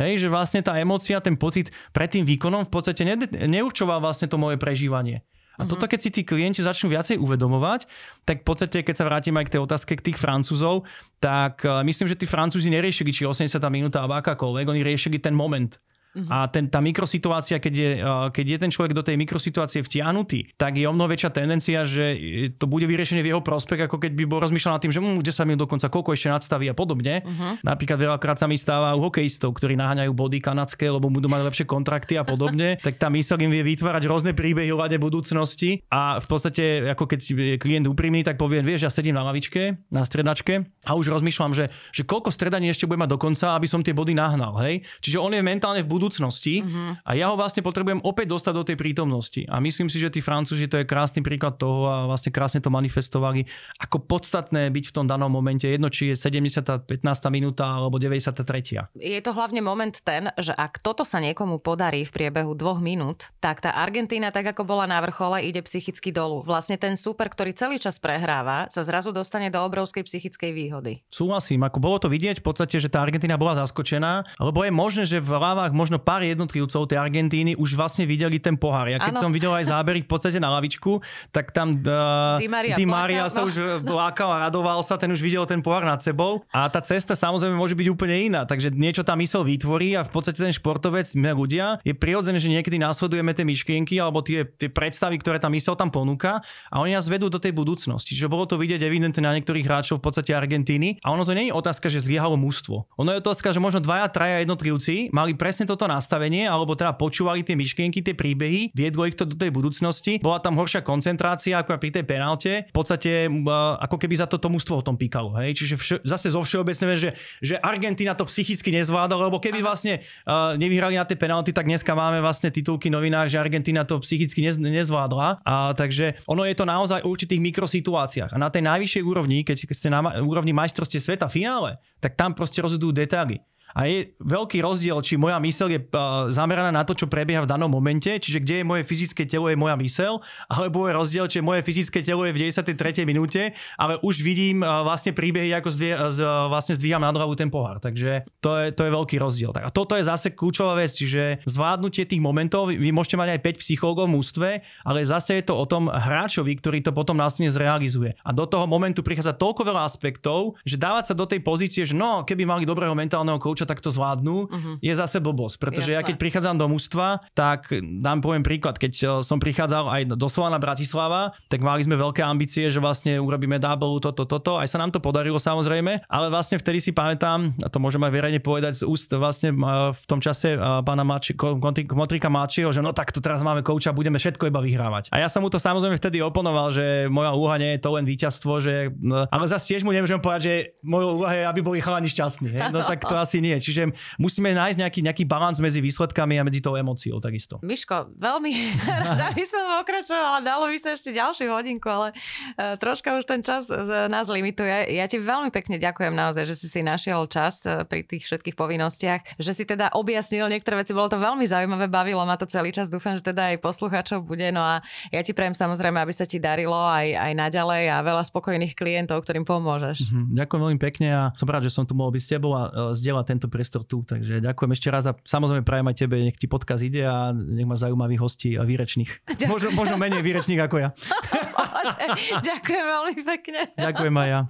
Hej, že vlastne tá emocia, ten pocit pred tým výkonom v podstate ne, neurčoval vlastne to moje prežívanie. A toto, keď si tí klienti začnú viacej uvedomovať, tak v podstate, keď sa vrátim aj k tej otázke k tých Francúzov, tak eh, myslím, že tí Francúzi neriešili, či 80 minúta alebo akákoľvek, oni riešili ten moment. Uh-huh. A ten, tá mikrosituácia, keď je, keď je ten človek do tej mikrosituácie vtiahnutý, tak je o mnoho väčšia tendencia, že to bude vyriešenie v jeho prospech, ako keď by bol rozmýšľal nad tým, že hm, 10 minút dokonca, koľko ešte nadstaví a podobne. Uh-huh. Napríklad veľakrát sa mi stáva u hokejistov, ktorí naháňajú body kanadské, lebo budú mať lepšie kontrakty a podobne, tak tá mysel im vie vytvárať rôzne príbehy o budúcnosti. A v podstate, ako keď si klient úprimný, tak poviem, vieš, ja sedím na lavičke, na stredačke a už rozmýšľam, že, že koľko stredaní ešte budem mať dokonca, aby som tie body nahnal. Hej? Čiže on je mentálne v budúcnosti uh-huh. a ja ho vlastne potrebujem opäť dostať do tej prítomnosti. A myslím si, že tí Francúzi to je krásny príklad toho a vlastne krásne to manifestovali, ako podstatné byť v tom danom momente, jedno či je 70. 15. minúta alebo 93. Je to hlavne moment ten, že ak toto sa niekomu podarí v priebehu dvoch minút, tak tá Argentína, tak ako bola na vrchole, ide psychicky dolu. Vlastne ten super, ktorý celý čas prehráva, sa zrazu dostane do obrovskej psychickej výhody. Súhlasím, ako bolo to vidieť v podstate, že tá Argentína bola zaskočená, lebo je možné, že v hlavách možno pár jednotlivcov tej Argentíny už vlastne videli ten pohár. Ja keď ano. som videl aj zábery v podstate na lavičku, tak tam uh, Di Maria, Di Maria sa no. už lákal a radoval sa, ten už videl ten pohár nad sebou. A tá cesta samozrejme môže byť úplne iná. Takže niečo tá mysel vytvorí a v podstate ten športovec, my ľudia, je prirodzené, že niekedy následujeme tie myšlienky alebo tie, tie predstavy, ktoré tá mysel tam ponúka a oni nás vedú do tej budúcnosti. Čiže bolo to vidieť evidentne na niektorých hráčov v podstate Argentíny. A ono to nie je otázka, že zlyhalo mužstvo. Ono je otázka, že možno dvaja, traja jednotlivci mali presne toto nastavenie alebo teda počúvali tie myšlienky, tie príbehy, viedlo ich to do tej budúcnosti. Bola tam horšia koncentrácia ako pri tej penalte. V podstate ako keby za to to mužstvo o tom píkalo. Hej? Čiže vš- zase zo všeobecne, že, že Argentina to psychicky nezvládala, lebo keby vlastne uh, nevyhrali na tie penalty, tak dneska máme vlastne titulky novinách, že Argentina to psychicky nez- nezvládla. A, takže ono je to naozaj v určitých mikrosituáciách. A na tej najvyššej úrovni, keď ste na úrovni majstrovstie sveta finále, tak tam proste rozhodujú detaily. A je veľký rozdiel, či moja myseľ je zameraná na to, čo prebieha v danom momente, čiže kde je moje fyzické telo, je moja myseľ, alebo je rozdiel, či moje fyzické telo je v 93. minúte, ale už vidím vlastne príbehy, ako zdvie, vlastne zdvíham na hlavu ten pohár. Takže to je, to je veľký rozdiel. A toto je zase kľúčová vec, čiže zvládnutie tých momentov, vy môžete mať aj 5 psychológov v mústve, ale zase je to o tom hráčovi, ktorý to potom následne zrealizuje. A do toho momentu prichádza toľko veľa aspektov, že dávať sa do tej pozície, že no, keby mali dobrého mentálneho kouča, čo takto zvládnu, uh-huh. je zase blbosť. Pretože Jasné. ja keď prichádzam do mústva, tak dám poviem príklad, keď eh, som prichádzal aj do Slovana Bratislava, tak mali sme veľké ambície, že vlastne urobíme double, toto, toto. Aj sa nám to podarilo samozrejme, ale vlastne vtedy si pamätám, a to môžem aj verejne povedať z úst vlastne eh, v tom čase eh, pána Mači, Motrika Mačiho, že no tak to teraz máme kouča, budeme všetko iba vyhrávať. A ja som mu to samozrejme vtedy oponoval, že moja úloha nie je to len víťazstvo, že, ale zase tiež mu nemôžem povedať, že moja úloha je, aby boli chalani šťastní. No tak to asi nie nie. Čiže musíme nájsť nejaký, nejaký balans medzi výsledkami a medzi tou emóciou takisto. Miško, veľmi rada by som pokračovala, dalo by sa ešte ďalšiu hodinku, ale uh, troška už ten čas uh, nás limituje. Ja ti veľmi pekne ďakujem naozaj, že si si našiel čas uh, pri tých všetkých povinnostiach, že si teda objasnil niektoré veci, bolo to veľmi zaujímavé, bavilo ma to celý čas, dúfam, že teda aj poslucháčov bude, no a ja ti prajem samozrejme, aby sa ti darilo aj, aj naďalej a veľa spokojných klientov, ktorým pomôžeš. Mm-hmm. Ďakujem veľmi pekne a som rád, že som tu mohol byť s tebou a uh, zdieľať tento priestor tu. Takže ďakujem ešte raz a samozrejme prajem aj tebe, nech ti podkaz ide a nech má zaujímavých hostí a výrečných. Možno, možno menej výrečných ako ja. ďakujem veľmi pekne. Ďakujem aj ja.